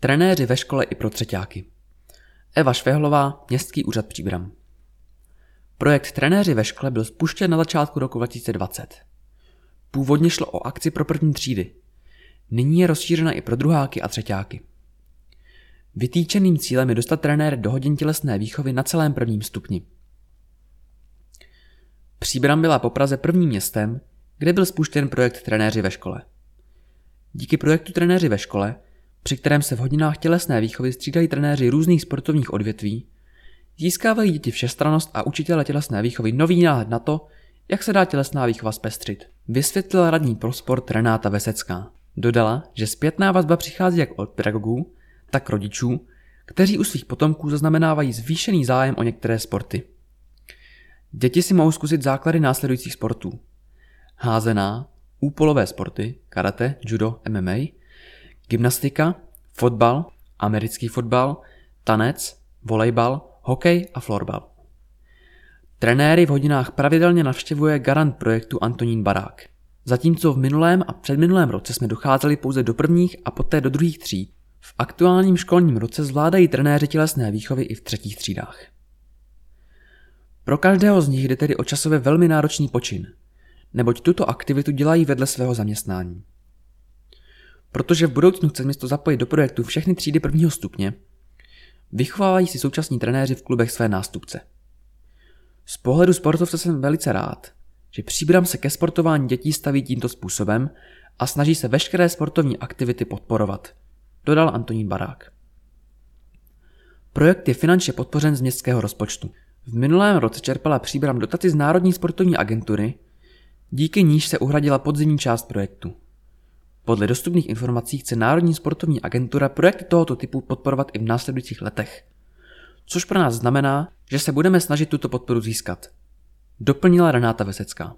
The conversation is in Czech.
Trenéři ve škole i pro třetíáky. Eva Švehlová, Městský úřad Příbram. Projekt Trenéři ve škole byl spuštěn na začátku roku 2020. Původně šlo o akci pro první třídy. Nyní je rozšířena i pro druháky a třetíáky. Vytýčeným cílem je dostat trenéry do hodin tělesné výchovy na celém prvním stupni. Příbram byla po Praze prvním městem, kde byl spuštěn projekt Trenéři ve škole. Díky projektu Trenéři ve škole, při kterém se v hodinách tělesné výchovy střídají trenéři různých sportovních odvětví, získávají děti všestranost a učitele tělesné výchovy nový náhled na to, jak se dá tělesná výchova zpestřit. Vysvětlila radní pro sport Renáta Vesecká. Dodala, že zpětná vazba přichází jak od pedagogů, tak rodičů, kteří u svých potomků zaznamenávají zvýšený zájem o některé sporty. Děti si mohou zkusit základy následujících sportů. Házená, úpolové sporty, karate, judo, MMA, gymnastika, fotbal, americký fotbal, tanec, volejbal, hokej a florbal. Trenéry v hodinách pravidelně navštěvuje garant projektu Antonín Barák. Zatímco v minulém a předminulém roce jsme docházeli pouze do prvních a poté do druhých tříd, v aktuálním školním roce zvládají trenéři tělesné výchovy i v třetích třídách. Pro každého z nich jde tedy o časově velmi náročný počin, neboť tuto aktivitu dělají vedle svého zaměstnání. Protože v budoucnu chce město zapojit do projektu všechny třídy prvního stupně, vychovávají si současní trenéři v klubech své nástupce. Z pohledu sportovce jsem velice rád, že Příbram se ke sportování dětí staví tímto způsobem a snaží se veškeré sportovní aktivity podporovat, dodal Antonín Barák. Projekt je finančně podpořen z městského rozpočtu. V minulém roce čerpala Příbram dotaci z Národní sportovní agentury, díky níž se uhradila podzimní část projektu. Podle dostupných informací chce Národní sportovní agentura projekty tohoto typu podporovat i v následujících letech. Což pro nás znamená, že se budeme snažit tuto podporu získat. Doplnila Renáta Vesecká.